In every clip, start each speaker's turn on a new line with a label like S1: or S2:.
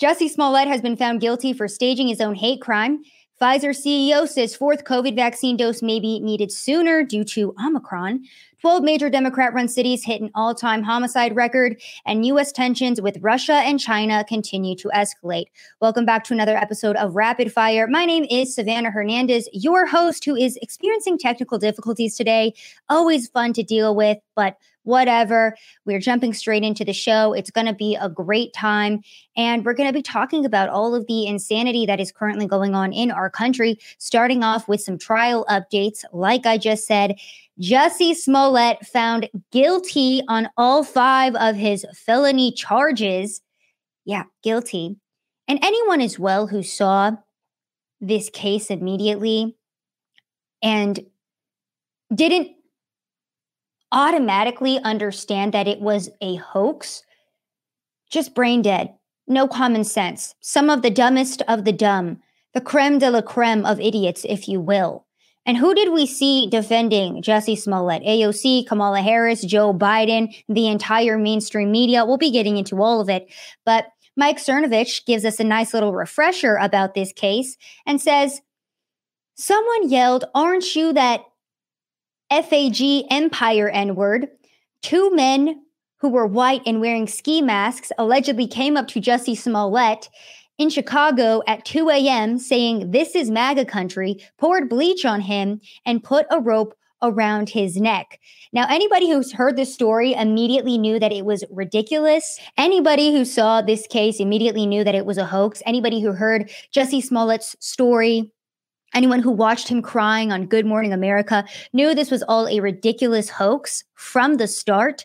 S1: Jussie Smollett has been found guilty for staging his own hate crime. Pfizer CEO says fourth COVID vaccine dose may be needed sooner due to Omicron. 12 major Democrat run cities hit an all time homicide record, and U.S. tensions with Russia and China continue to escalate. Welcome back to another episode of Rapid Fire. My name is Savannah Hernandez, your host who is experiencing technical difficulties today. Always fun to deal with, but whatever. We're jumping straight into the show. It's going to be a great time. And we're going to be talking about all of the insanity that is currently going on in our country, starting off with some trial updates. Like I just said, Jussie Smollett found guilty on all five of his felony charges. Yeah, guilty. And anyone as well who saw this case immediately and didn't automatically understand that it was a hoax, just brain dead, no common sense. Some of the dumbest of the dumb, the creme de la creme of idiots, if you will. And who did we see defending Jesse Smollett? AOC, Kamala Harris, Joe Biden, the entire mainstream media. We'll be getting into all of it. But Mike Cernovich gives us a nice little refresher about this case and says, Someone yelled, Aren't you that FAG Empire N word, two men who were white and wearing ski masks allegedly came up to Jesse Smollett in Chicago at 2 a.m. saying, This is MAGA country, poured bleach on him, and put a rope around his neck. Now, anybody who's heard this story immediately knew that it was ridiculous. Anybody who saw this case immediately knew that it was a hoax. Anybody who heard Jesse Smollett's story Anyone who watched him crying on Good Morning America knew this was all a ridiculous hoax from the start.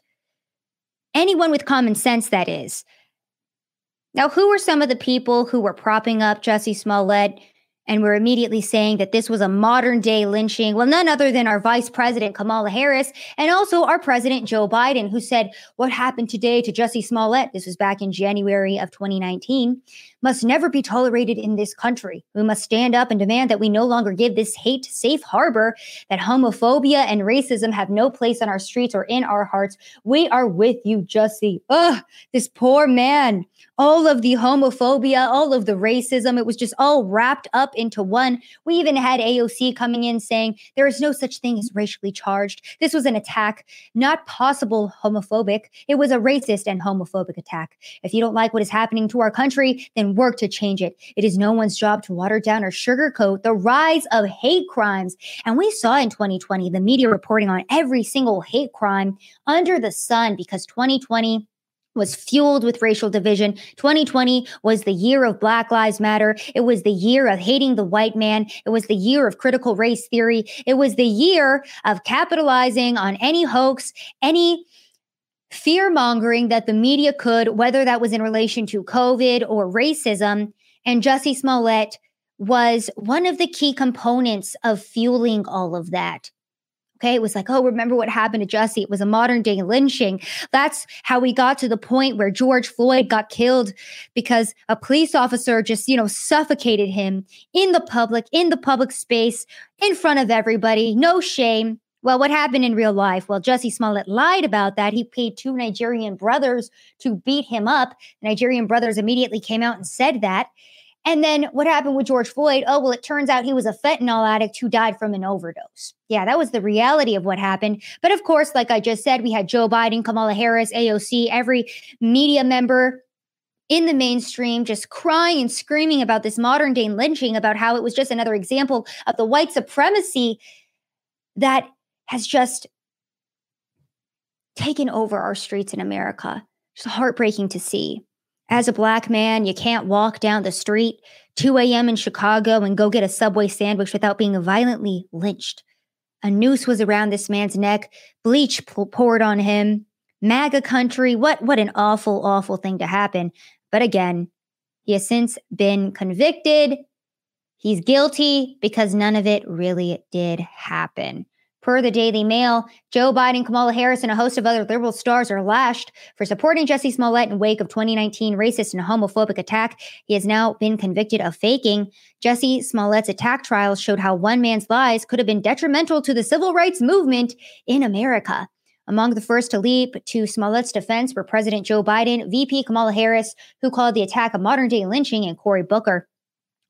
S1: Anyone with common sense, that is. Now, who were some of the people who were propping up Jesse Smollett and were immediately saying that this was a modern day lynching. Well, none other than our Vice President Kamala Harris and also our President Joe Biden, who said, What happened today to Jesse Smollett? This was back in January of 2019 must never be tolerated in this country. We must stand up and demand that we no longer give this hate safe harbor, that homophobia and racism have no place on our streets or in our hearts. We are with you, Jussie. Ugh, this poor man. All of the homophobia, all of the racism, it was just all wrapped up into one. We even had AOC coming in saying there is no such thing as racially charged. This was an attack, not possible homophobic. It was a racist and homophobic attack. If you don't like what is happening to our country, then work to change it. It is no one's job to water down or sugarcoat the rise of hate crimes. And we saw in 2020 the media reporting on every single hate crime under the sun because 2020 was fueled with racial division. 2020 was the year of Black Lives Matter. It was the year of hating the white man. It was the year of critical race theory. It was the year of capitalizing on any hoax, any fear mongering that the media could, whether that was in relation to COVID or racism. And Jussie Smollett was one of the key components of fueling all of that. Okay, it was like, oh, remember what happened to Jussie? It was a modern day lynching. That's how we got to the point where George Floyd got killed because a police officer just, you know, suffocated him in the public, in the public space, in front of everybody. No shame. Well, what happened in real life? Well, Jesse Smollett lied about that. He paid two Nigerian brothers to beat him up. The Nigerian brothers immediately came out and said that. And then what happened with George Floyd? Oh, well, it turns out he was a fentanyl addict who died from an overdose. Yeah, that was the reality of what happened. But of course, like I just said, we had Joe Biden, Kamala Harris, AOC, every media member in the mainstream just crying and screaming about this modern day lynching, about how it was just another example of the white supremacy that has just taken over our streets in America. It's heartbreaking to see. As a black man, you can't walk down the street 2 a.m. in Chicago and go get a Subway sandwich without being violently lynched. A noose was around this man's neck, bleach poured on him. MAGA country, what what an awful, awful thing to happen. But again, he has since been convicted. He's guilty because none of it really did happen. Per the Daily Mail, Joe Biden, Kamala Harris, and a host of other liberal stars are lashed for supporting Jesse Smollett in wake of 2019 racist and homophobic attack. He has now been convicted of faking. Jesse Smollett's attack trials showed how one man's lies could have been detrimental to the civil rights movement in America. Among the first to leap to Smollett's defense were President Joe Biden, VP Kamala Harris, who called the attack a modern day lynching, and Cory Booker.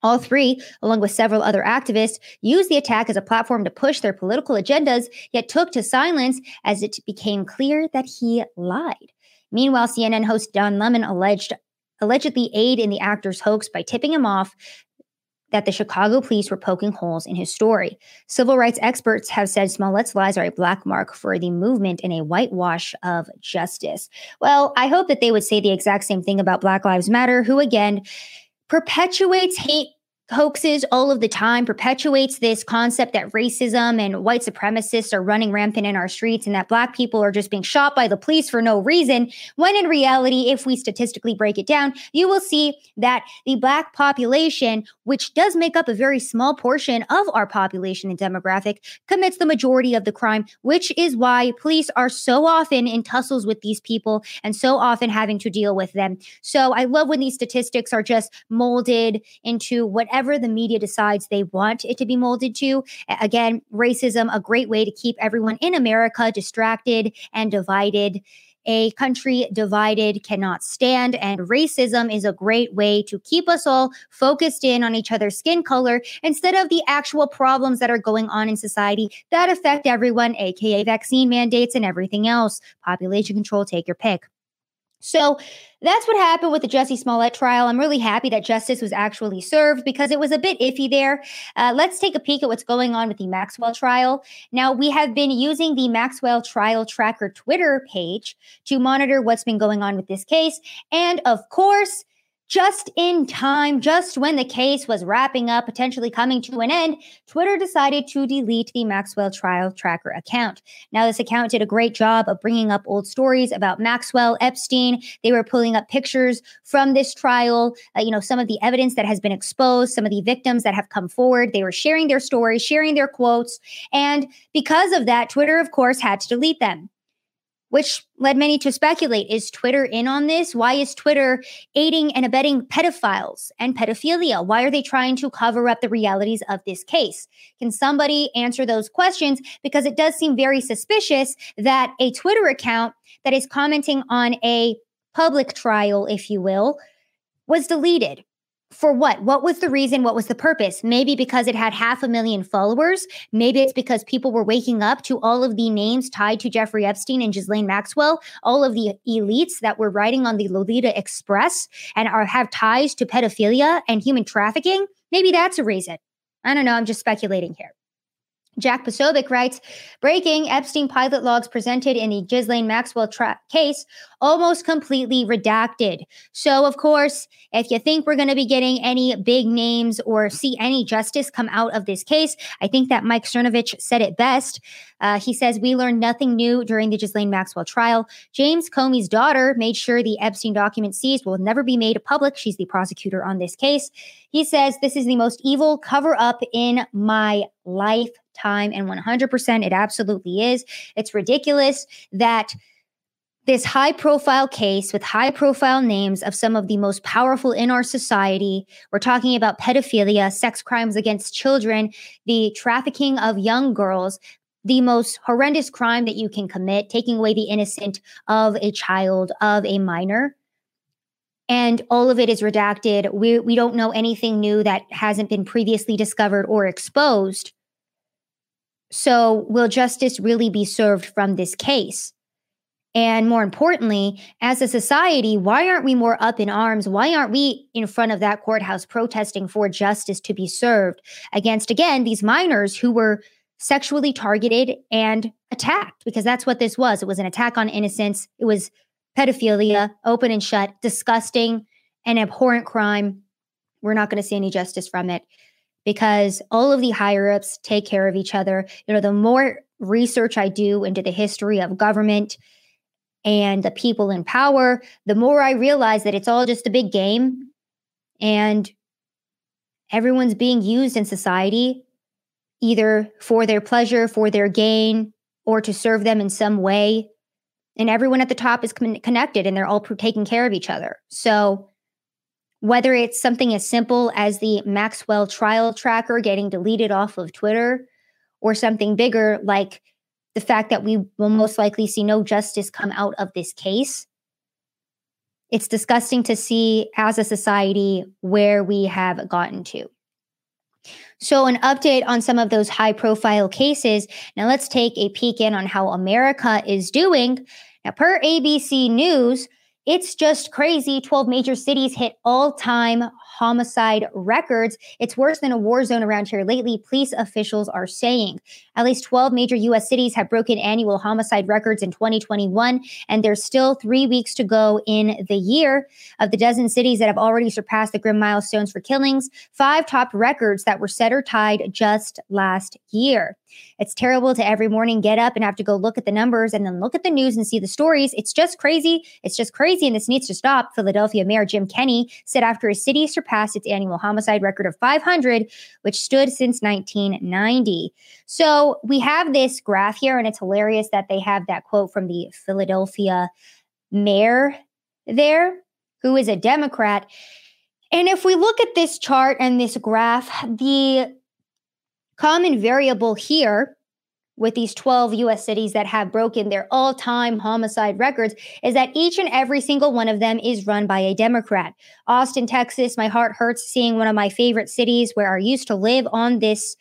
S1: All three, along with several other activists, used the attack as a platform to push their political agendas, yet took to silence as it became clear that he lied. Meanwhile, CNN host Don Lemon alleged allegedly aid in the actor's hoax by tipping him off that the Chicago police were poking holes in his story. Civil rights experts have said Smollett's lies are a black mark for the movement and a whitewash of justice. Well, I hope that they would say the exact same thing about Black Lives Matter, who again perpetuates hate hoaxes all of the time, perpetuates this concept that racism and white supremacists are running rampant in our streets and that black people are just being shot by the police for no reason. When in reality, if we statistically break it down, you will see that the black population, which does make up a very small portion of our population and demographic, commits the majority of the crime, which is why police are so often in tussles with these people and so often having to deal with them. So I love when these statistics are just molded into whatever whatever the media decides they want it to be molded to. Again, racism, a great way to keep everyone in America distracted and divided. A country divided cannot stand, and racism is a great way to keep us all focused in on each other's skin color instead of the actual problems that are going on in society that affect everyone, aka vaccine mandates and everything else. Population control, take your pick. So that's what happened with the Jesse Smollett trial. I'm really happy that justice was actually served because it was a bit iffy there. Uh, let's take a peek at what's going on with the Maxwell trial. Now, we have been using the Maxwell Trial Tracker Twitter page to monitor what's been going on with this case. And of course, just in time, just when the case was wrapping up, potentially coming to an end, Twitter decided to delete the Maxwell Trial Tracker account. Now, this account did a great job of bringing up old stories about Maxwell, Epstein. They were pulling up pictures from this trial, uh, you know, some of the evidence that has been exposed, some of the victims that have come forward. They were sharing their stories, sharing their quotes. And because of that, Twitter, of course, had to delete them which led many to speculate is Twitter in on this? Why is Twitter aiding and abetting pedophiles and pedophilia? Why are they trying to cover up the realities of this case? Can somebody answer those questions? Because it does seem very suspicious that a Twitter account that is commenting on a public trial, if you will, was deleted for what? What was the reason? What was the purpose? Maybe because it had half a million followers. Maybe it's because people were waking up to all of the names tied to Jeffrey Epstein and Ghislaine Maxwell, all of the elites that were riding on the Lolita Express and are have ties to pedophilia and human trafficking. Maybe that's a reason. I don't know. I'm just speculating here. Jack Posobiec writes, breaking Epstein pilot logs presented in the Ghislaine Maxwell tra- case almost completely redacted. So, of course, if you think we're going to be getting any big names or see any justice come out of this case, I think that Mike Cernovich said it best. Uh, he says, We learned nothing new during the Ghislaine Maxwell trial. James Comey's daughter made sure the Epstein documents seized will never be made public. She's the prosecutor on this case. He says, This is the most evil cover up in my lifetime. And 100% it absolutely is. It's ridiculous that this high profile case with high profile names of some of the most powerful in our society. We're talking about pedophilia, sex crimes against children, the trafficking of young girls, the most horrendous crime that you can commit, taking away the innocent of a child, of a minor. And all of it is redacted. We, we don't know anything new that hasn't been previously discovered or exposed. So, will justice really be served from this case? And more importantly, as a society, why aren't we more up in arms? Why aren't we in front of that courthouse protesting for justice to be served against, again, these minors who were sexually targeted and attacked? Because that's what this was. It was an attack on innocence. It was pedophilia, open and shut, disgusting, and abhorrent crime. We're not going to see any justice from it because all of the higher ups take care of each other. You know, the more research I do into the history of government, and the people in power, the more I realize that it's all just a big game and everyone's being used in society either for their pleasure, for their gain, or to serve them in some way. And everyone at the top is con- connected and they're all taking care of each other. So, whether it's something as simple as the Maxwell trial tracker getting deleted off of Twitter or something bigger like the fact that we will most likely see no justice come out of this case. It's disgusting to see as a society where we have gotten to. So, an update on some of those high profile cases. Now, let's take a peek in on how America is doing. Now, per ABC News, it's just crazy. 12 major cities hit all time homicide records. It's worse than a war zone around here lately, police officials are saying. At least 12 major U.S. cities have broken annual homicide records in 2021, and there's still three weeks to go in the year. Of the dozen cities that have already surpassed the grim milestones for killings, five top records that were set or tied just last year. It's terrible to every morning get up and have to go look at the numbers and then look at the news and see the stories. It's just crazy. It's just crazy, and this needs to stop. Philadelphia Mayor Jim Kenney said after a city surpassed its annual homicide record of 500, which stood since 1990. So we have this graph here, and it's hilarious that they have that quote from the Philadelphia mayor there, who is a Democrat. And if we look at this chart and this graph, the common variable here with these 12 US cities that have broken their all time homicide records is that each and every single one of them is run by a Democrat. Austin, Texas, my heart hurts seeing one of my favorite cities where I used to live on this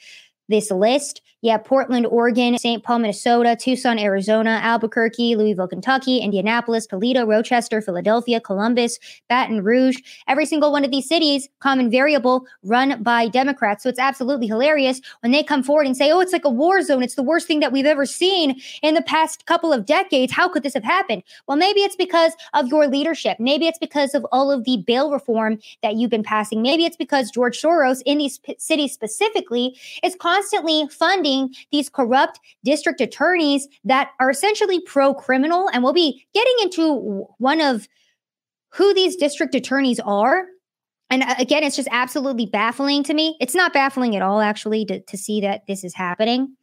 S1: this list. Yeah, Portland, Oregon, St. Paul, Minnesota, Tucson, Arizona, Albuquerque, Louisville, Kentucky, Indianapolis, Toledo, Rochester, Philadelphia, Columbus, Baton Rouge. Every single one of these cities, common variable, run by Democrats. So it's absolutely hilarious when they come forward and say, oh, it's like a war zone. It's the worst thing that we've ever seen in the past couple of decades. How could this have happened? Well, maybe it's because of your leadership. Maybe it's because of all of the bail reform that you've been passing. Maybe it's because George Soros in these p- cities specifically is constantly funding these corrupt district attorneys that are essentially pro criminal. And we'll be getting into one of who these district attorneys are. And uh, again, it's just absolutely baffling to me. It's not baffling at all, actually, to, to see that this is happening.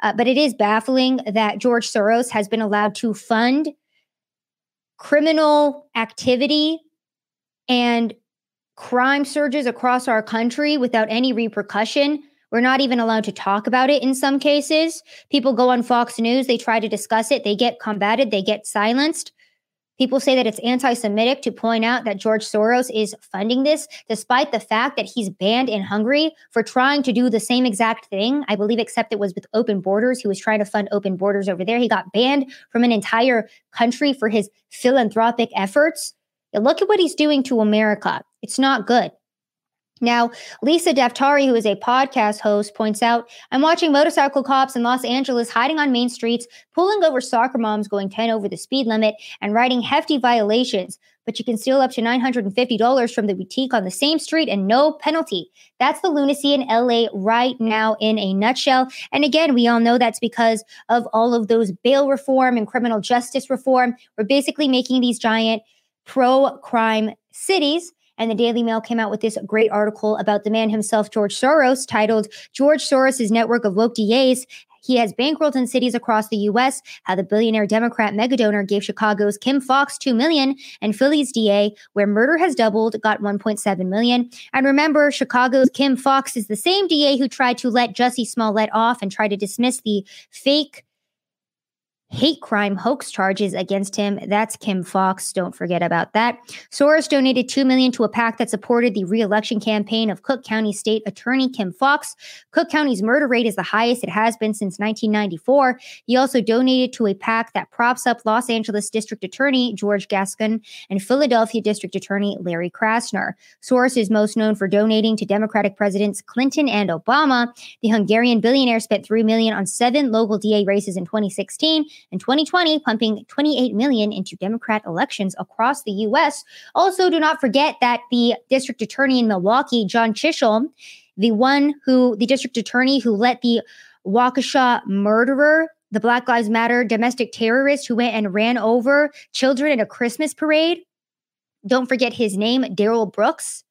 S1: Uh, but it is baffling that George Soros has been allowed to fund criminal activity and crime surges across our country without any repercussion we're not even allowed to talk about it in some cases. People go on Fox News, they try to discuss it, they get combated, they get silenced. People say that it's anti Semitic to point out that George Soros is funding this, despite the fact that he's banned in Hungary for trying to do the same exact thing. I believe, except it was with open borders. He was trying to fund open borders over there. He got banned from an entire country for his philanthropic efforts. Look at what he's doing to America. It's not good. Now, Lisa Daftari, who is a podcast host, points out I'm watching motorcycle cops in Los Angeles hiding on main streets, pulling over soccer moms going 10 over the speed limit, and writing hefty violations. But you can steal up to $950 from the boutique on the same street and no penalty. That's the lunacy in LA right now in a nutshell. And again, we all know that's because of all of those bail reform and criminal justice reform. We're basically making these giant pro crime cities and the Daily Mail came out with this great article about the man himself, George Soros, titled George Soros' Network of Woke DAs he has bankrolled in cities across the U.S. How the billionaire Democrat megadonor gave Chicago's Kim Foxx two million, and Philly's DA, where murder has doubled, got 1.7 million. And remember, Chicago's Kim Foxx is the same DA who tried to let Jussie Smollett off and tried to dismiss the fake hate crime hoax charges against him. That's Kim Foxx. Don't forget about that. Soros donated 2 million to a PAC that supported the re-election campaign of Cook County State Attorney Kim Foxx. Cook County's murder rate is the highest it has been since 1994. He also donated to a PAC that props up Los Angeles District Attorney George Gascon and Philadelphia District Attorney Larry Krasner. Soros is most known for donating to Democratic presidents Clinton and Obama. The Hungarian billionaire spent 3 million on seven local DA races in 2016 in 2020, pumping 28 million into Democrat elections across the U.S. Also, do not forget that the district attorney in Milwaukee, John Chisholm, the one who, the district attorney who let the Waukesha murderer, the Black Lives Matter domestic terrorist who went and ran over children in a Christmas parade. Don't forget his name, Darrell Brooks.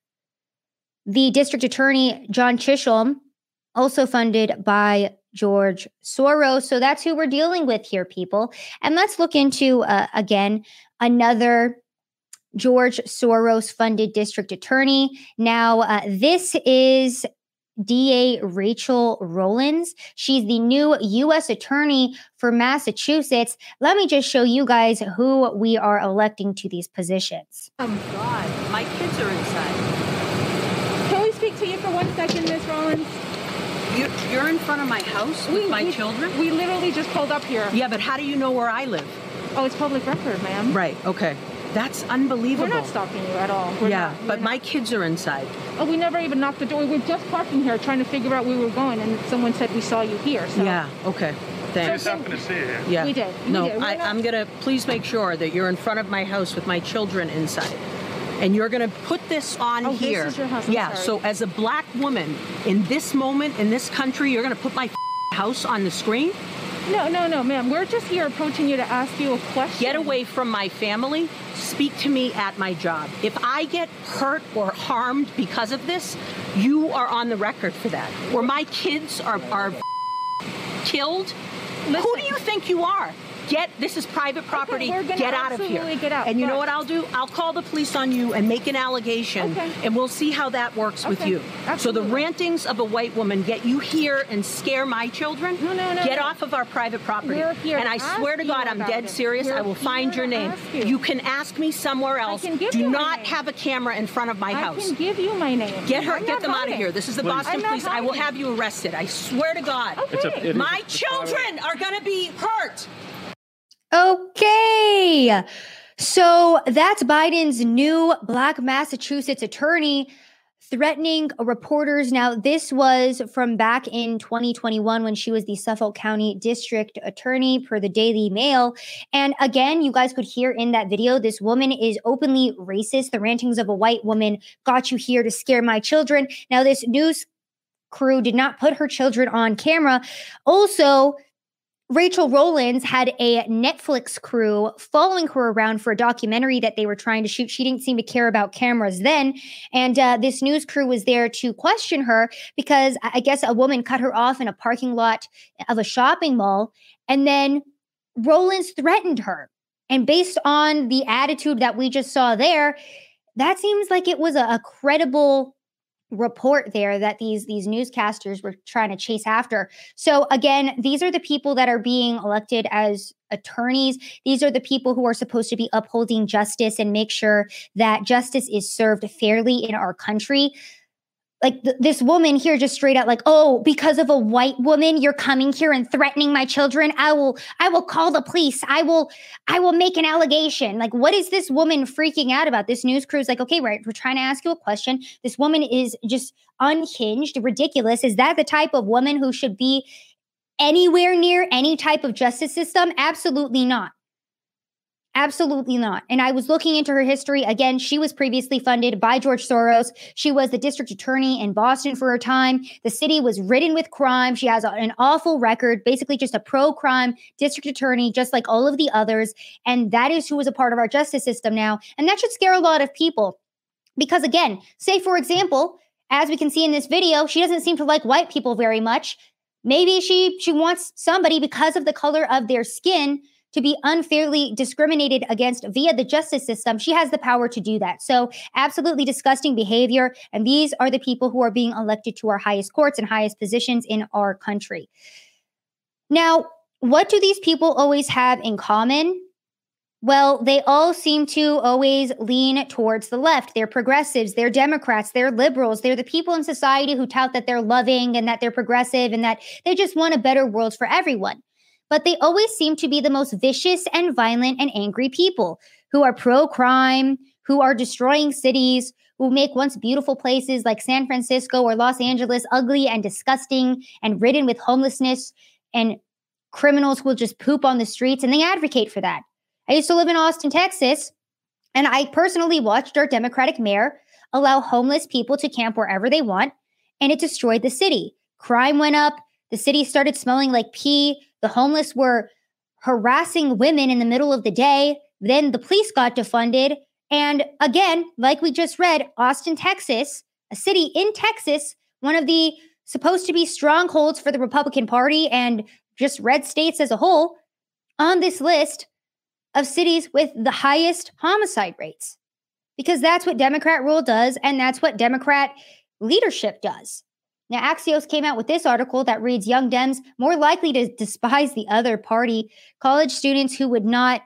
S1: The district attorney, John Chisholm, also funded by George Soros. So that's who we're dealing with here, people. And let's look into, uh, again, another George Soros funded district attorney. Now, uh, this is DA Rachael Rollins. She's the new U.S. Attorney for Massachusetts. Let me just show you guys who we are electing to these positions.
S2: Oh, God. My kids are inside.
S3: Can we speak to you for one second, Miss Rollins?
S2: You, you're in front of my house with
S3: We-
S2: my
S3: we-
S2: children?
S3: We literally just pulled up here.
S2: yeah, but how do you know where I live?
S3: Oh, it's public record, ma'am.
S2: Right, okay. That's unbelievable.
S3: We're not stalking you at all. We're
S2: yeah,
S3: not. We're
S2: but my kids are inside.
S3: Oh, we never even knocked the door. We were just parking here trying to figure out where we were going, and someone said we saw you here. So
S2: Yeah, okay. Thanks.
S3: So-
S4: happened to see it here.
S2: Yeah.
S3: We did, we
S2: no,
S3: did.
S2: I,
S3: not-
S2: I'm gonna please make sure that you're in front of my house with my children inside. And you're gonna put this on
S3: Oh, this
S2: here.
S3: is your house,
S2: yeah.
S3: sorry.
S2: So as a black woman in this moment in this country, you're gonna put my house on the screen.
S3: No, no, no, ma'am. We're just here approaching you to ask you a question.
S2: Get away from my family. Speak to me at my job. If I get hurt or harmed because of this, you are on the record for that. Or my kids are are killed. Who do you think you are? Get this is private property.
S3: we're gonna
S2: get out of here.
S3: absolutely get out,
S2: and you know what I'll do? I'll call the police on you and make an allegation,
S3: Okay.
S2: and we'll see how that works with
S3: Okay.
S2: you. So the rantings of a white woman get you here and scare my children.
S3: No, no, no,
S2: Get
S3: no.
S2: off of our private property.
S3: We're here
S2: and I swear to God, I'm dead
S3: it.
S2: serious. I
S3: We're
S2: will find your name.
S3: ask you.
S2: can ask me somewhere else.
S3: can give
S2: Do
S3: you my
S2: not
S3: name.
S2: have a camera in front of my
S3: I
S2: house.
S3: I can give you my name.
S2: Get her,
S3: I'm
S2: get
S3: not
S2: them out of here. This is the
S4: Please.
S2: Boston
S3: I'm
S2: Police. I will have you arrested. I swear to God.
S3: Okay.
S4: A,
S2: My children are going to be hurt.
S1: Okay. So that's Biden's new black Massachusetts attorney threatening reporters. Now, this was from back in 2021 when she was the Suffolk County District Attorney per the Daily Mail. And again, you guys could hear in that video, this woman is openly racist. The rantings of a white woman got you here to scare my children. Now, this news crew did not put her children on camera. Also, Rachael Rollins had a Netflix crew following her around for a documentary that they were trying to shoot. She didn't seem to care about cameras then. And uh, this news crew was there to question her because I guess a woman cut her off in a parking lot of a shopping mall. And then Rollins threatened her. And based on the attitude that we just saw there, that seems like it was a, a credible report there that these these newscasters were trying to chase after. So again, these are the people that are being elected as attorneys. These are the people who are supposed to be upholding justice and make sure that justice is served fairly in our country. Like th- this woman here just straight out like, "Oh, because of a white woman, you're coming here and threatening my children. I will I will call the police. I will I will make an allegation." Like what is this woman freaking out about? This news crew is like, "Okay, right, we're trying to ask you a question. This woman is just unhinged, ridiculous. Is that the type of woman who should be anywhere near any type of justice system? Absolutely not. Absolutely not. And I was looking into her history. Again, she was previously funded by George Soros. She was the district attorney in Boston for a time. The city was ridden with crime. She has an awful record, basically just a pro crime district attorney, just like all of the others. And that is who is a part of our justice system now. And that should scare a lot of people. Because again, say for example, as we can see in this video, she doesn't seem to like white people very much. Maybe she she wants somebody because of the color of their skin to be unfairly discriminated against via the justice system. She has the power to do that. So, absolutely disgusting behavior and these are the people who are being elected to our highest courts and highest positions in our country. Now, what do these people always have in common? Well, they all seem to always lean towards the left. They're progressives, they're Democrats, they're liberals, they're the people in society who tout that they're loving and that they're progressive and that they just want a better world for everyone. But they always seem to be the most vicious and violent and angry people who are pro crime, who are destroying cities, who make once beautiful places like San Francisco or Los Angeles ugly and disgusting and ridden with homelessness and criminals who will just poop on the streets and they advocate for that. I used to live in Austin, Texas, and I personally watched our Democratic mayor allow homeless people to camp wherever they want, and it destroyed the city. Crime went up, the city started smelling like pee, the homeless were harassing women in the middle of the day. Then the police got defunded. And again, like we just read, Austin, Texas, a city in Texas, one of the supposed to be strongholds for the Republican Party and just red states as a whole, on this list of cities with the highest homicide rates. Because that's what Democrat rule does, and that's what Democrat leadership does. Now, Axios came out with this article that reads Young Dems more likely to despise the other party. College students who would not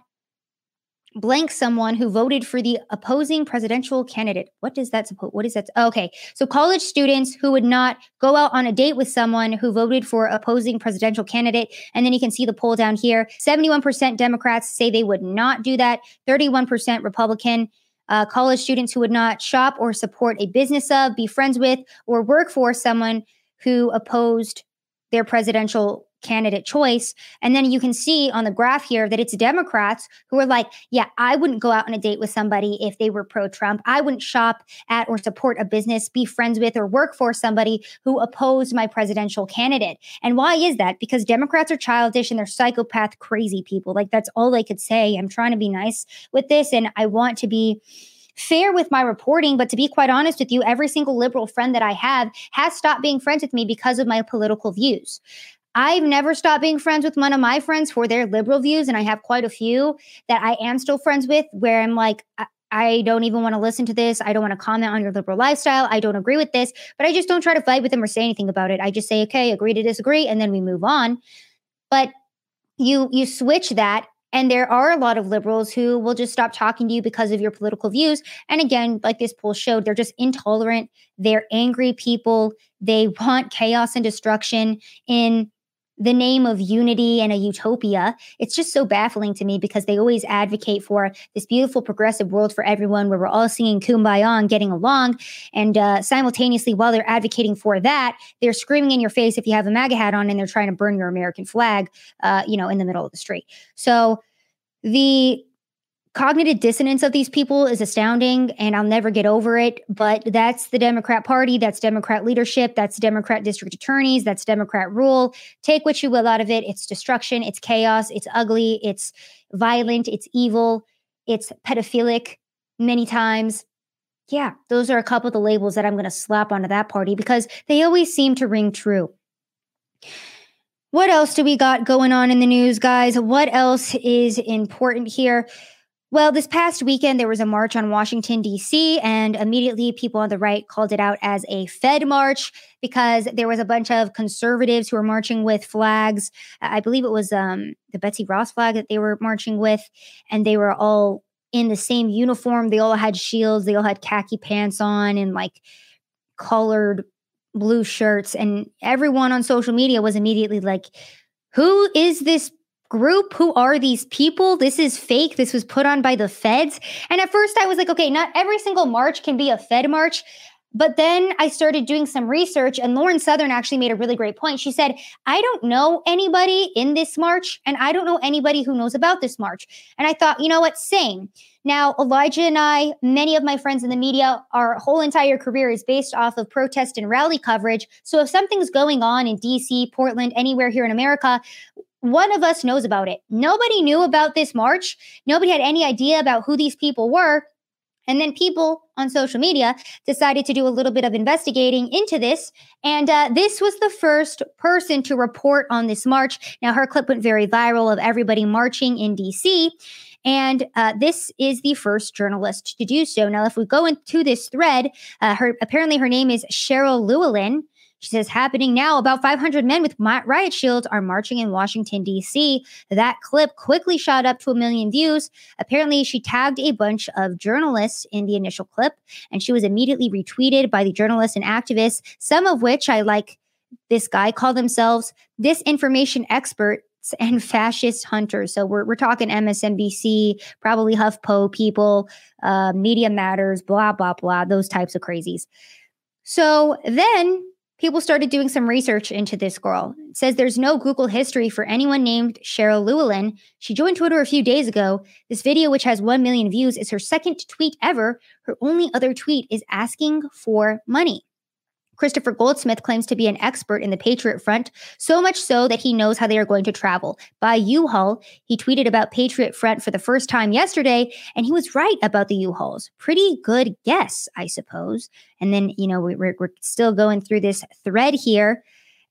S1: blank someone who voted for the opposing presidential candidate. What does that suppose? What is that? Okay. So college students who would not go out on a date with someone who voted for opposing presidential candidate. And then you can see the poll down here. 71% Democrats say they would not do that. 31% Republican. Uh, college students who would not shop or support a business of, be friends with, or work for someone who opposed their presidential candidate choice. And then you can see on the graph here that it's Democrats who are like, yeah, I wouldn't go out on a date with somebody if they were pro Trump. I wouldn't shop at or support a business, be friends with, or work for somebody who opposed my presidential candidate. And why is that? Because Democrats are childish and they're psychopath crazy people. Like, that's all they could say. I'm trying to be nice with this and I want to be fair with my reporting, but to be quite honest with you, every single liberal friend that I have has stopped being friends with me because of my political views. I've never stopped being friends with one of my friends for their liberal views, and I have quite a few that I am still friends with where I'm like, I, I don't even want to listen to this. I don't want to comment on your liberal lifestyle. I don't agree with this, but I just don't try to fight with them or say anything about it. I just say, okay, agree to disagree, and then we move on. But you you switch that and there are a lot of liberals who will just stop talking to you because of your political views. And again, like this poll showed, they're just intolerant. They're angry people. They want chaos and destruction in the name of unity and a utopia. It's just so baffling to me because they always advocate for this beautiful progressive world for everyone where we're all singing kumbaya and getting along. And uh, simultaneously, while they're advocating for that, they're screaming in your face if you have a MAGA hat on and they're trying to burn your American flag, uh, you know, in the middle of the street. So the cognitive dissonance of these people is astounding and I'll never get over it. But that's the Democrat Party, that's Democrat leadership, that's Democrat district attorneys, that's Democrat rule. Take what you will out of it. It's destruction, it's chaos, it's ugly, it's violent, it's evil, it's pedophilic many times. Yeah, those are a couple of the labels that I'm going to slap onto that party because they always seem to ring true. What else do we got going on in the news, guys? What else is important here? Well, this past weekend, there was a march on Washington, D.C., and immediately people on the right called it out as a Fed march because there was a bunch of conservatives who were marching with flags. I believe it was um, the Betsy Ross flag that they were marching with, and they were all in the same uniform. They all had shields, they all had khaki pants on, and like colored blue shirts. And everyone on social media was immediately like, who is this group? Who are these people? This is fake. This was put on by the feds. And at first I was like, okay, not every single march can be a Fed march. But then I started doing some research, and Lauren Southern actually made a really great point. She said, I don't know anybody in this march, and I don't know anybody who knows about this march. And I thought, you know what? Same. Now, Elijah and I, many of my friends in the media, our whole entire career is based off of protest and rally coverage. So if something's going on in DC, Portland, anywhere here in America, one of us knows about it. Nobody knew about this march. Nobody had any idea about who these people were. And then people on social media decided to do a little bit of investigating into this. And uh, this was the first person to report on this march. Now, her clip went very viral of everybody marching in DC. And uh, this is the first journalist to do so. Now, if we go into this thread, uh, her apparently her name is Cheryl Llewellyn. She says, happening now, about 500 men with riot shields are marching in Washington, D.C. That clip quickly shot up to a million views. Apparently, she tagged a bunch of journalists in the initial clip, and she was immediately retweeted by the journalists and activists, some of which I like. This guy called themselves disinformation expert and fascist hunters. So we're, we're talking MSNBC, probably HuffPo people, uh, Media Matters, blah, blah, blah, those types of crazies. So then people started doing some research into this girl. It says there's no Google history for anyone named Cheryl Llewellyn. She joined Twitter a few days ago. This video, which has 1 million views, is her second tweet ever. Her only other tweet is asking for money. Christopher Goldsmith claims to be an expert in the Patriot Front, so much so that he knows how they are going to travel. By U-Haul, he tweeted about Patriot Front for the first time yesterday, and he was right about the U-Hauls. Pretty good guess, I suppose. And then, you know, we're, we're still going through this thread here.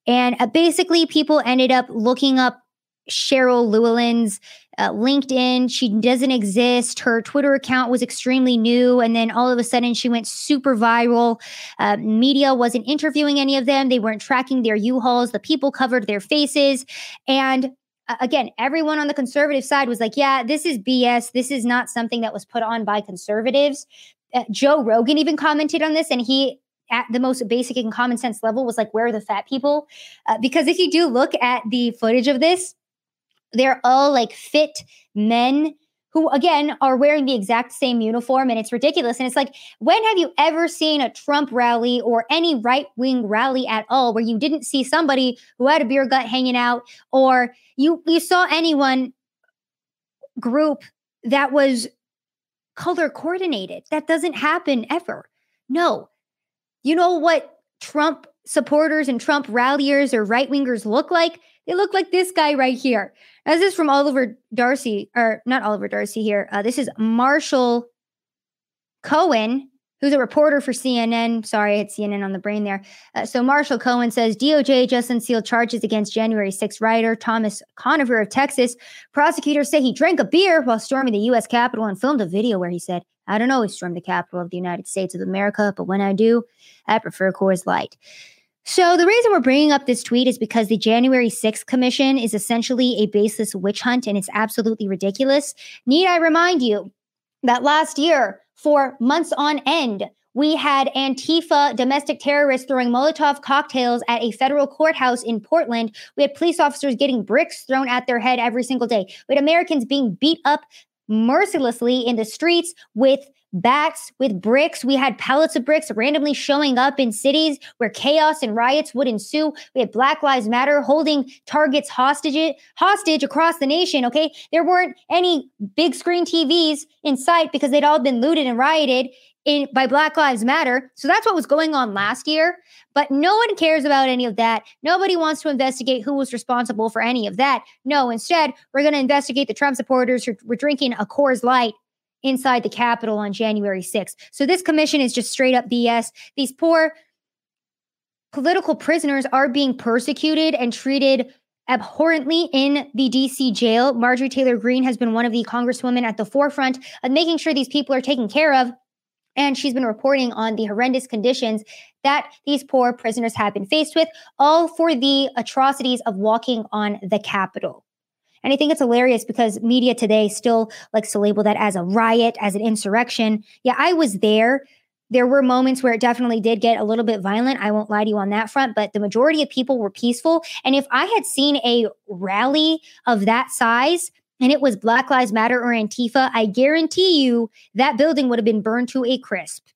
S1: And uh, basically, people ended up looking up Cheryl Llewellyn's uh, LinkedIn. She doesn't exist. Her Twitter account was extremely new. And then all of a sudden, she went super viral. Uh, media wasn't interviewing any of them, they weren't tracking their U Hauls. The people covered their faces. And uh, again, everyone on the conservative side was like, yeah, this is BS. This is not something that was put on by conservatives. Uh, Joe Rogan even commented on this, and he at the most basic and common sense level was like, where are the fat people? Uh, because if you do look at the footage of this, they're all like fit men who again are wearing the exact same uniform and it's ridiculous. And it's like when have you ever seen a trump rally or any right-wing rally at all where you didn't see somebody who had a beer gut hanging out or you you saw anyone group that was color coordinated? That doesn't happen ever. No. You know what trump supporters and trump ralliers or right-wingers look like they look like this guy right here. This is from Oliver Darcy, or not Oliver Darcy here. Uh, this is Marshall Cohen, who's a reporter for CNN. Sorry, I had CNN on the brain there. Uh, so Marshall Cohen says DOJ just unsealed charges against January 6 writer Thomas Conover of Texas. Prosecutors say he drank a beer while storming the U.S. Capitol and filmed a video where he said, I don't always storm the Capitol of the United States of America, but when I do, I prefer Coors Light. So, the reason we're bringing up this tweet is because the January 6th commission is essentially a baseless witch hunt and it's absolutely ridiculous. Need I remind you that last year, for months on end, we had Antifa domestic terrorists throwing Molotov cocktails at a federal courthouse in Portland. We had police officers getting bricks thrown at their head every single day. We had Americans being beat up mercilessly in the streets with bats with bricks. We had pallets of bricks randomly showing up in cities where chaos and riots would ensue. We had Black Lives Matter holding targets hostage hostage across the nation. Okay, there weren't any big screen TVs in sight because they'd all been looted and rioted in by Black Lives Matter. So that's what was going on last year. But no one cares about any of that. Nobody wants to investigate who was responsible for any of that. No, instead, we're going to investigate the Trump supporters who were drinking a Coors Light inside the Capitol on January 6th. So this commission is just straight up BS. These poor political prisoners are being persecuted and treated abhorrently in the DC jail. Marjorie Taylor Greene has been one of the congresswomen at the forefront of making sure these people are taken care of. And she's been reporting on the horrendous conditions that these poor prisoners have been faced with, all for the atrocities of walking on the Capitol. And I think it's hilarious because media today still likes to label that as a riot, as an insurrection. Yeah, I was there. There were moments where it definitely did get a little bit violent. I won't lie to you on that front, but the majority of people were peaceful. And if I had seen a rally of that size, and it was Black Lives Matter or Antifa, I guarantee you that building would have been burned to a crisp.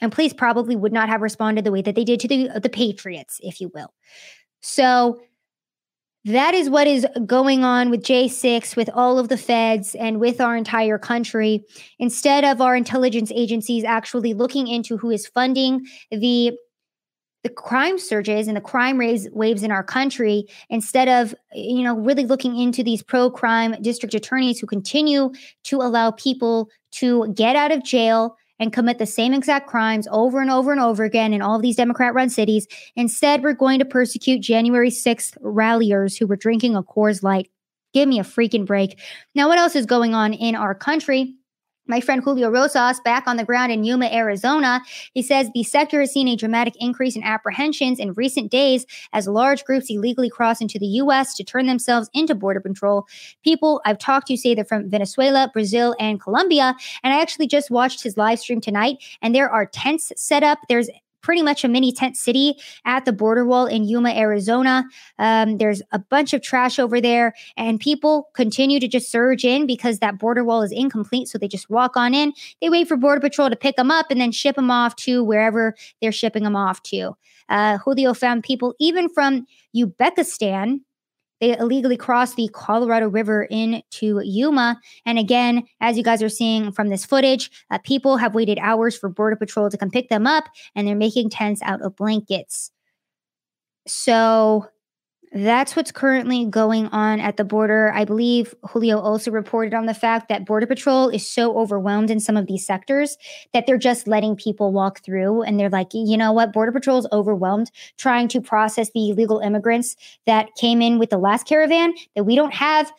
S1: And police probably would not have responded the way that they did to the, the Patriots, if you will. So that is what is going on with J6, with all of the feds, and with our entire country. Instead of our intelligence agencies actually looking into who is funding the the crime surges and the crime waves in our country instead of you know really looking into these pro crime district attorneys who continue to allow people to get out of jail and commit the same exact crimes over and over and over again in all of these Democrat run cities. Instead, we're going to persecute January 6th ralliers who were drinking a Coors Light. Give me a freaking break. Now, what else is going on in our country? My friend Julio Rosas, back on the ground in Yuma, Arizona, he says the sector has seen a dramatic increase in apprehensions in recent days as large groups illegally cross into the U.S. to turn themselves into border patrol. People I've talked to say they're from Venezuela, Brazil, and Colombia. And I actually just watched his live stream tonight, and there are tents set up. There's pretty much a mini tent city at the border wall in Yuma, Arizona. Um, there's a bunch of trash over there, and people continue to just surge in because that border wall is incomplete. So they just walk on in. They wait for Border Patrol to pick them up and then ship them off to wherever they're shipping them off to. Uh, Julio found people even from Uzbekistan they illegally crossed the Colorado River into Yuma. And again, as you guys are seeing from this footage, uh, people have waited hours for Border Patrol to come pick them up, and they're making tents out of blankets. So That's what's currently going on at the border. I believe Julio also reported on the fact that Border Patrol is so overwhelmed in some of these sectors that they're just letting people walk through. And they're like, you know what? Border Patrol is overwhelmed trying to process the illegal immigrants that came in with the last caravan, that we don't have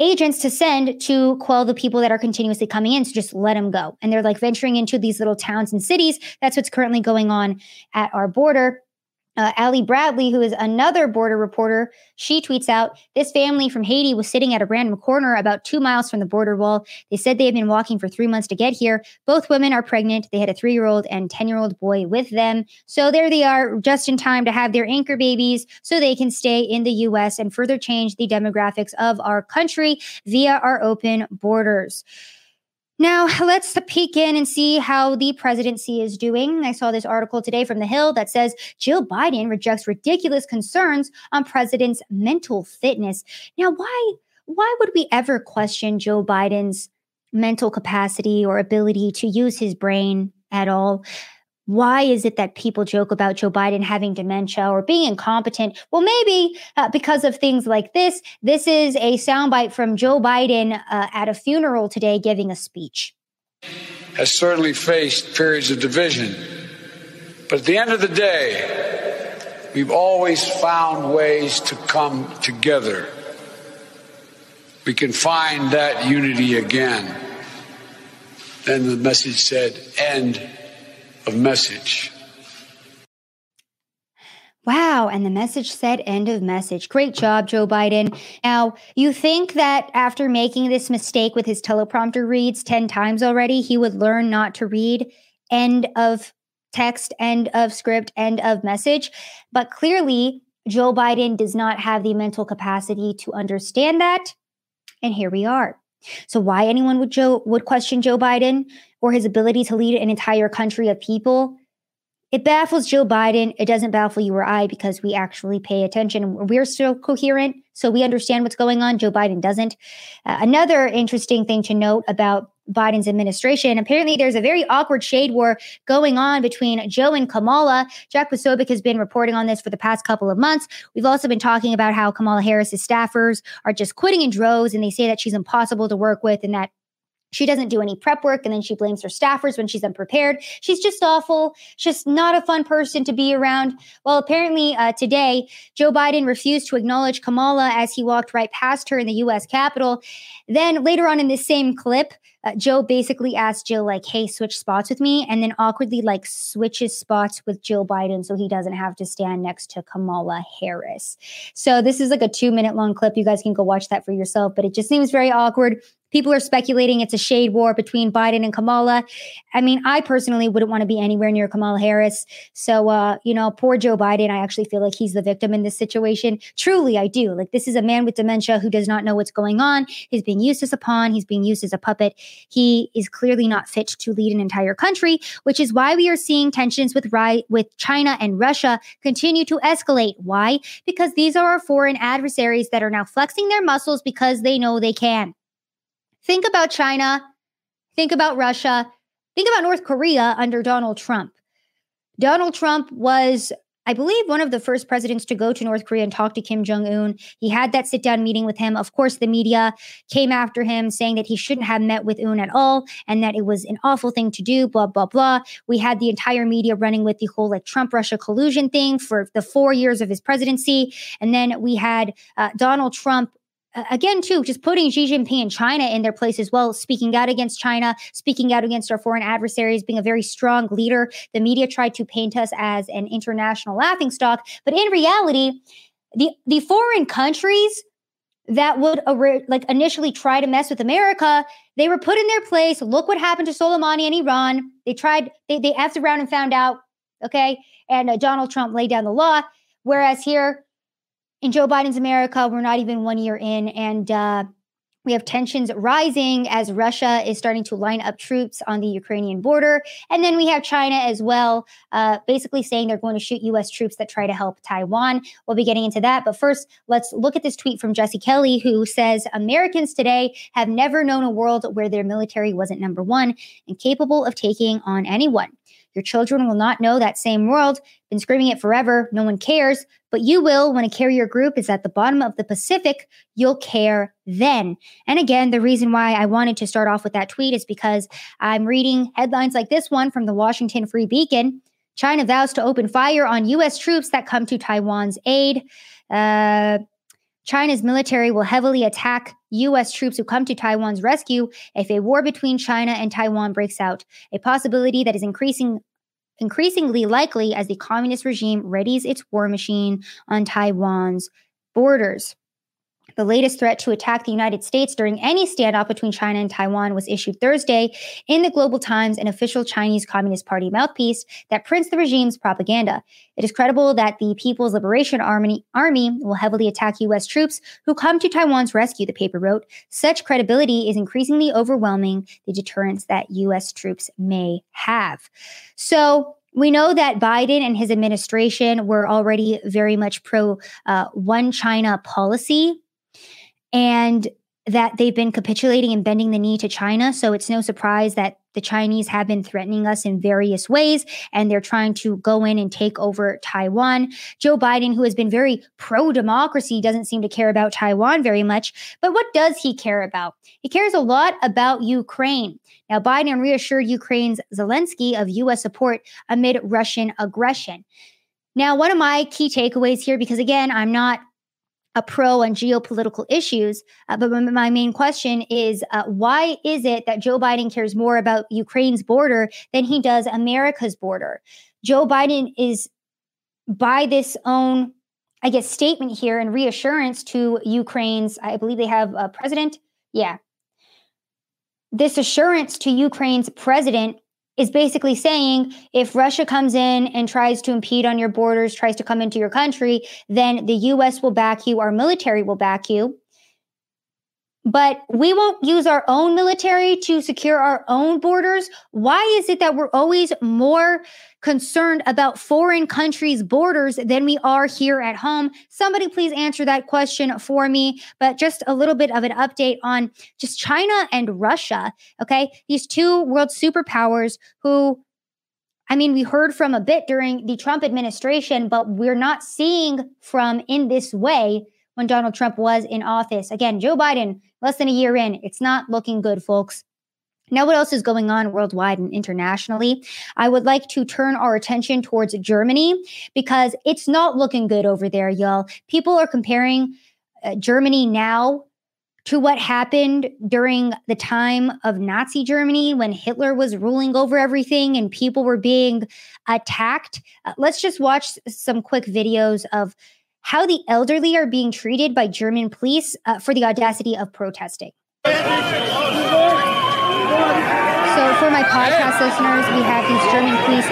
S1: agents to send to quell the people that are continuously coming in. So just let them go. And they're like venturing into these little towns and cities. That's what's currently going on at our border. Uh, Ali Bradley, who is another border reporter, she tweets out This family from Haiti was sitting at a random corner about two miles from the border wall. They said they had been walking for three months to get here. Both women are pregnant. They had a three year old and 10 year old boy with them. So there they are, just in time to have their anchor babies so they can stay in the U.S. and further change the demographics of our country via our open borders. Now, let's peek in and see how the presidency is doing. I saw this article today from The Hill that says Jill Biden rejects ridiculous concerns on president's mental fitness. Now, why why would we ever question Joe Biden's mental capacity or ability to use his brain at all? Why is it that people joke about Joe Biden having dementia or being incompetent? Well, maybe uh, because of things like this. This is a soundbite from Joe Biden uh, at a funeral today giving a speech.
S4: Has certainly faced periods of division. But at the end of the day, we've always found ways to come together. We can find that unity again. Then the message said, end of message.
S1: Wow. And the message said end of message. Great job, Joe Biden. Now, you think that after making this mistake with his teleprompter reads 10 times already, he would learn not to read end of text, end of script, end of message. But clearly, Joe Biden does not have the mental capacity to understand that. And here we are. So why anyone would Joe would question Joe Biden or his ability to lead an entire country of people? It baffles Joe Biden. It doesn't baffle you or I because we actually pay attention. We're still coherent, so we understand what's going on. Joe Biden doesn't. Uh, another interesting thing to note about Biden's administration. Apparently, there's a very awkward shade war going on between Joe and Kamala. Jack Posobiec has been reporting on this for the past couple of months. We've also been talking about how Kamala Harris's staffers are just quitting in droves, and they say that she's impossible to work with, and that she doesn't do any prep work and then she blames her staffers when she's unprepared. She's just awful. Just not a fun person to be around. Well, apparently uh, today, Joe Biden refused to acknowledge Kamala as he walked right past her in the US Capitol. Then later on in this same clip, uh, Joe basically asked Jill, like, hey, switch spots with me, and then awkwardly, like, switches spots with Jill Biden so he doesn't have to stand next to Kamala Harris. So this is like a two minute long clip. You guys can go watch that for yourself, but it just seems very awkward. People are speculating it's a shade war between Biden and Kamala. I mean, I personally wouldn't want to be anywhere near Kamala Harris. So, uh, you know, poor Joe Biden. I actually feel like he's the victim in this situation. Truly, I do. Like, this is a man with dementia who does not know what's going on. He's being used as a pawn, he's being used as a puppet. He is clearly not fit to lead an entire country, which is why we are seeing tensions with, with China and Russia continue to escalate. Why? Because these are our foreign adversaries that are now flexing their muscles because they know they can. Think about China. Think about Russia. Think about North Korea under Donald Trump. Donald Trump was, I believe, one of the first presidents to go to North Korea and talk to Kim Jong un. He had that sit down meeting with him. Of course, the media came after him saying that he shouldn't have met with Un at all and that it was an awful thing to do, blah, blah, blah. We had the entire media running with the whole like Trump Russia collusion thing for the four years of his presidency. And then we had uh, Donald Trump again, too, just putting Xi Jinping and China in their place as well, speaking out against China, speaking out against our foreign adversaries, being a very strong leader. The media tried to paint us as an international laughingstock, but in reality, the the foreign countries that would like initially try to mess with America, they were put in their place. Look what happened to Soleimani and Iran. They tried, they they effed around and found out. Okay, and uh, Donald Trump laid down the law. Whereas here, in Joe Biden's America, we're not even one year in, and uh, we have tensions rising as Russia is starting to line up troops on the Ukrainian border. And then we have China as well, uh, basically saying they're going to shoot U.S. troops that try to help Taiwan. We'll be getting into that. But first, let's look at this tweet from Jesse Kelly, who says Americans today have never known a world where their military wasn't number one and capable of taking on anyone. Your children will not know that same world. Been screaming it forever. No one cares, but you will when a carrier group is at the bottom of the Pacific. You'll care then. And again, the reason why I wanted to start off with that tweet is because I'm reading headlines like this one from the Washington Free Beacon. China vows to open fire on U.S. troops that come to Taiwan's aid. Uh, China's military will heavily attack U.S. troops who come to Taiwan's rescue if a war between China and Taiwan breaks out, a possibility that is increasing increasingly likely as the communist regime readies its war machine on Taiwan's borders. The latest threat to attack the United States during any standoff between China and Taiwan was issued Thursday in the Global Times, an official Chinese Communist Party mouthpiece that prints the regime's propaganda. It is credible that the People's Liberation Army, Army will heavily attack U.S. troops who come to Taiwan's rescue, the paper wrote. Such credibility is increasingly overwhelming the deterrence that U.S. troops may have. So, we know that Biden and his administration were already very much pro uh, one China policy and that they've been capitulating and bending the knee to China. So it's no surprise that the Chinese have been threatening us in various ways, and they're trying to go in and take over Taiwan. Joe Biden, who has been very pro democracy, doesn't seem to care about Taiwan very much. But what does he care about? He cares a lot about Ukraine. Now, Biden reassured Ukraine's Zelensky of U.S. support amid Russian aggression. Now, one of my key takeaways here, because again, I'm not a pro on geopolitical issues. Uh, but my main question is uh, why is it that Joe Biden cares more about Ukraine's border than he does America's border? Joe Biden is, by this own, I guess, statement here and reassurance to Ukraine's, I believe they have a president. Yeah. This assurance to Ukraine's president is basically saying if Russia comes in and tries to impede on your borders, tries to come into your country, then the US will back you, our military will back you. But we won't use our own military to secure our own borders. Why is it that we're always more concerned about foreign countries' borders than we are here at home? Somebody please answer that question for me. But just a little bit of an update on just China and Russia. Okay. These two world superpowers who I mean, we heard from a bit during the Trump administration, but we're not seeing from in this way when Donald Trump was in office. Again, Joe Biden, less than a year in, it's not looking good, folks. Now, what else is going on worldwide and internationally? I would like to turn our attention towards Germany because it's not looking good over there, y'all. People are comparing uh, Germany now to what happened during the time of Nazi Germany when Hitler was ruling over everything and people were being attacked. Uh, let's just watch some quick videos of how the elderly are being treated by German police uh, for the audacity of protesting. So, for my podcast listeners, we have these German police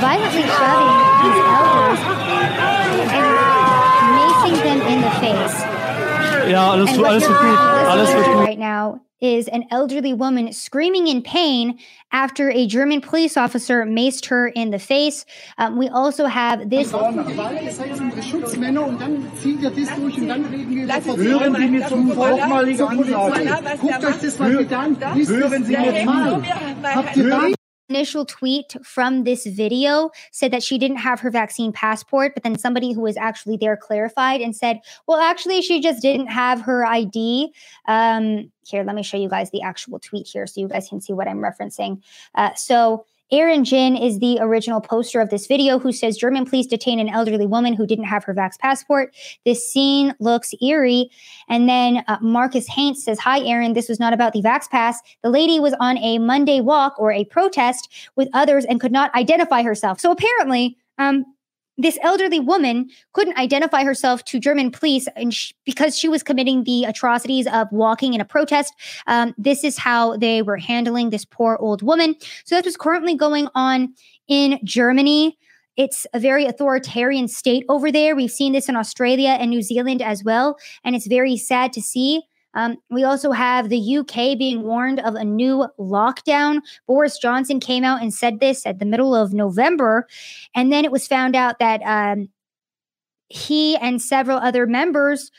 S1: violently shoving these elders and macing them in the face.
S5: Ja, alles,
S1: And what
S5: alles
S1: you're
S5: wird gut. Alles
S1: listening
S5: wird
S1: to
S5: gut.
S1: right now is an elderly woman screaming in pain after a German police officer maced her in the face. Um, we also have this
S6: Gewalt, das heißt unsere Schutzmänner und dann zieht ihr das durch und dann reden wir über
S5: Hören Sie mir zu, vormalige Ansage.
S6: Guckt euch das mal an.
S5: Hören Sie mir
S6: mal? Habt ihr da
S1: initial tweet from this video said that she didn't have her vaccine passport, but then somebody who was actually there clarified and said, well, actually, she just didn't have her ID. Um, here, let me show you guys the actual tweet here so you guys can see what I'm referencing. Uh, so, Aaron Ginn is the original poster of this video who says German police detain an elderly woman who didn't have her Vax passport. This scene looks eerie. And then uh, Marcus Haints says, Hi, Aaron. This was not about the Vax Pass. The lady was on a Monday walk or a protest with others and could not identify herself. So apparently, um, this elderly woman couldn't identify herself to German police and sh- because she was committing the atrocities of walking in a protest. Um, this is how they were handling this poor old woman. So that's what's currently going on in Germany. It's a very authoritarian state over there. We've seen this in Australia and New Zealand as well. And it's very sad to see. Um, we also have the UK being warned of a new lockdown. Boris Johnson came out and said this at the middle of November. And then it was found out that um, he and several other members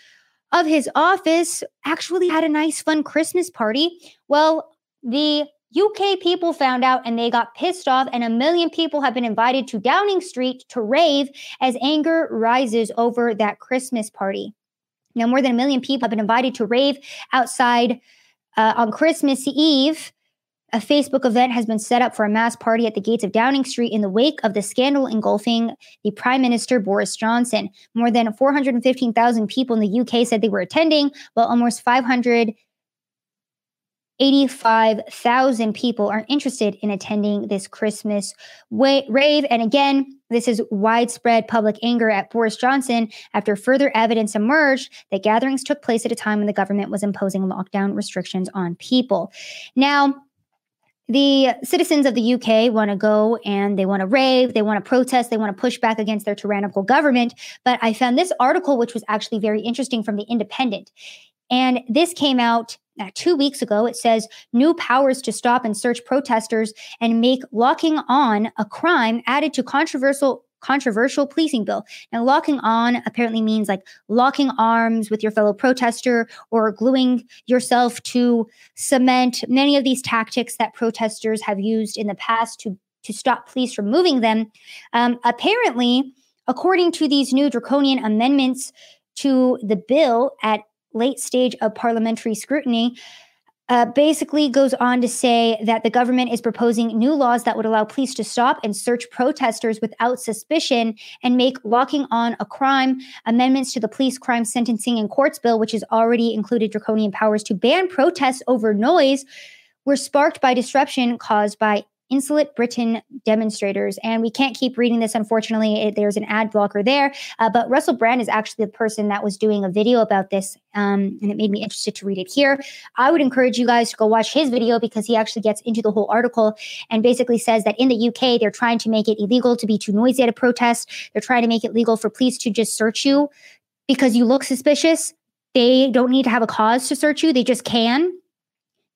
S1: of his office actually had a nice, fun Christmas party. Well, the UK people found out and they got pissed off, and a million people have been invited to Downing Street to rave as anger rises over that Christmas party. Now, more than a million people have been invited to rave outside uh, on Christmas Eve. A Facebook event has been set up for a mass party at the gates of Downing Street in the wake of the scandal engulfing the Prime Minister Boris Johnson. More than 415,000 people in the UK said they were attending, while almost 500 85,000 people are interested in attending this Christmas wa- rave. And again, this is widespread public anger at Boris Johnson after further evidence emerged that gatherings took place at a time when the government was imposing lockdown restrictions on people. Now, the citizens of the UK want to go and they want to rave, they want to protest, they want to push back against their tyrannical government. But I found this article, which was actually very interesting from The Independent. And this came out uh, two weeks ago, it says new powers to stop and search protesters and make locking on a crime added to controversial controversial policing bill. Now, locking on apparently means like locking arms with your fellow protester or gluing yourself to cement. Many of these tactics that protesters have used in the past to to stop police from moving them. Um, apparently, according to these new draconian amendments to the bill at late stage of parliamentary scrutiny, uh, basically goes on to say that the government is proposing new laws that would allow police to stop and search protesters without suspicion and make locking on a crime amendments to the police crime sentencing and courts bill, which has already included draconian powers to ban protests over noise, were sparked by disruption caused by Insulate Britain demonstrators. And we can't keep reading this, unfortunately. It, there's an ad blocker there. Uh, but Russell Brand is actually the person that was doing a video about this. Um, and it made me interested to read it here. I would encourage you guys to go watch his video because he actually gets into the whole article and basically says that in the UK, they're trying to make it illegal to be too noisy at a protest. They're trying to make it legal for police to just search you because you look suspicious. They don't need to have a cause to search you, they just can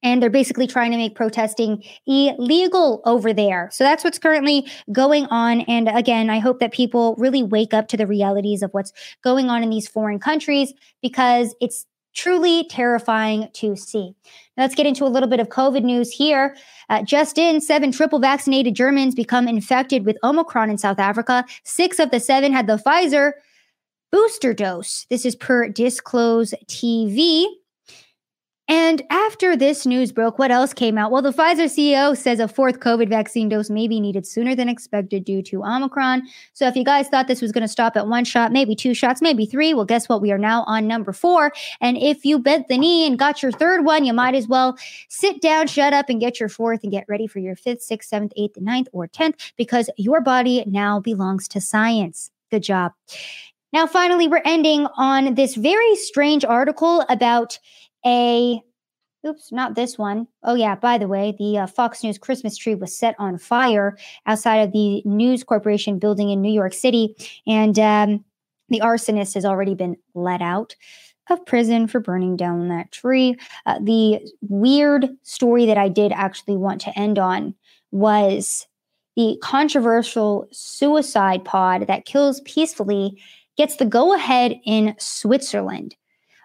S1: and they're basically trying to make protesting illegal over there. So that's what's currently going on. And again, I hope that people really wake up to the realities of what's going on in these foreign countries because it's truly terrifying to see. Now, let's get into a little bit of COVID news here. Uh, just in, seven triple vaccinated Germans become infected with Omicron in South Africa. Six of the seven had the Pfizer booster dose. This is per Disclose TV. And after this news broke, what else came out? Well, the Pfizer CEO says a fourth COVID vaccine dose may be needed sooner than expected due to Omicron. So if you guys thought this was going to stop at one shot, maybe two shots, maybe three, well, guess what? We are now on number four. And if you bent the knee and got your third one, you might as well sit down, shut up, and get your fourth and get ready for your fifth, sixth, seventh, eighth, ninth, or tenth because your body now belongs to science. Good job. Now, finally, we're ending on this very strange article about a oops, not this one. Oh, yeah, by the way, the uh, Fox News Christmas tree was set on fire outside of the News Corporation building in New York City. And um, the arsonist has already been let out of prison for burning down that tree. Uh, the weird story that I did actually want to end on was the controversial suicide pod that kills peacefully gets the go ahead in Switzerland.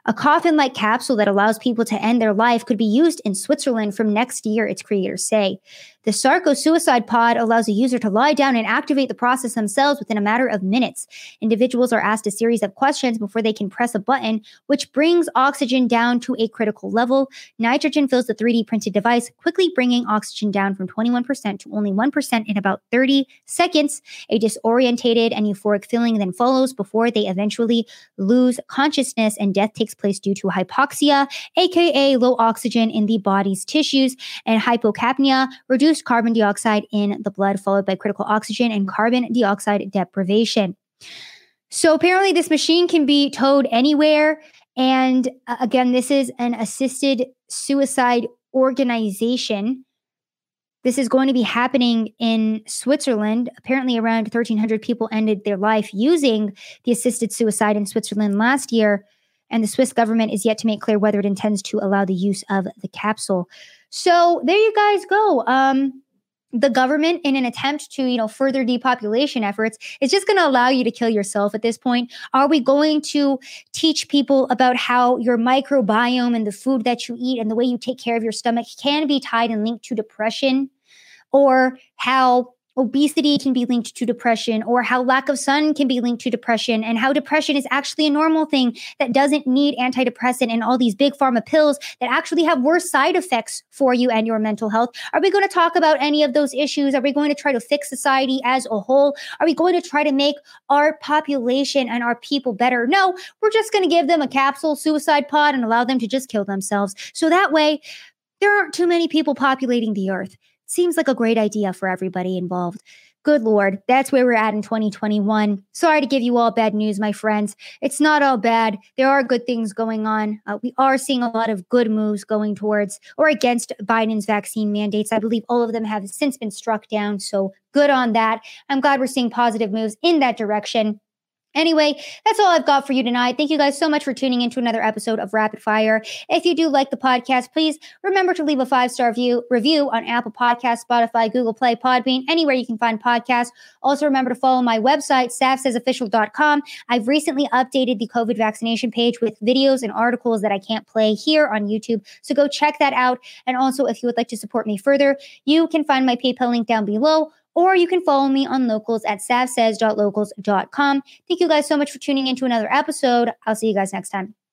S1: A coffin like capsule that allows people to end their life could be used in Switzerland from next year, its creators say. The Sarco Suicide Pod allows a user to lie down and activate the process themselves within a matter of minutes. Individuals are asked a series of questions before they can press a button, which brings oxygen down to a critical level. Nitrogen fills the 3D printed device, quickly bringing oxygen down from 21% to only 1% in about 30 seconds. A disorientated and euphoric feeling then follows before they eventually lose consciousness and death takes place due to hypoxia, aka low oxygen in the body's tissues, and hypocapnia, reduced carbon dioxide in the blood, followed by critical oxygen and carbon dioxide deprivation. So apparently, this machine can be towed anywhere. And uh, again, this is an assisted suicide organization. This is going to be happening in Switzerland. Apparently, around 1,300 people ended their life using the assisted suicide in Switzerland last year. And the Swiss government is yet to make clear whether it intends to allow the use of the capsule. So there you guys go. Um, the government in an attempt to you know further depopulation efforts is just going to allow you to kill yourself at this point are we going to teach people about how your microbiome and the food that you eat and the way you take care of your stomach can be tied and linked to depression or how obesity can be linked to depression or how lack of sun can be linked to depression and how depression is actually a normal thing that doesn't need antidepressant and all these big pharma pills that actually have worse side effects for you and your mental health. Are we going to talk about any of those issues? Are we going to try to fix society as a whole? Are we going to try to make our population and our people better? No, we're just going to give them a capsule suicide pod and allow them to just kill themselves. So that way, there aren't too many people populating the earth. Seems like a great idea for everybody involved. Good Lord, that's where we're at in 2021. Sorry to give you all bad news, my friends. It's not all bad. There are good things going on. Uh, we are seeing a lot of good moves going towards or against Biden's vaccine mandates. I believe all of them have since been struck down. So good on that. I'm glad we're seeing positive moves in that direction. Anyway, that's all I've got for you tonight. Thank you guys so much for tuning into another episode of Rapid Fire. If you do like the podcast, please remember to leave a five star view review on Apple Podcasts, Spotify, Google Play, Podbean, anywhere you can find podcasts. Also, remember to follow my website, savsaysofficial.com. I've recently updated the COVID vaccination page with videos and articles that I can't play here on YouTube. So go check that out. And also, if you would like to support me further, you can find my PayPal link down below or you can follow me on locals at savsays.locals.com. Thank you guys so much for tuning into another episode. I'll see you guys next time.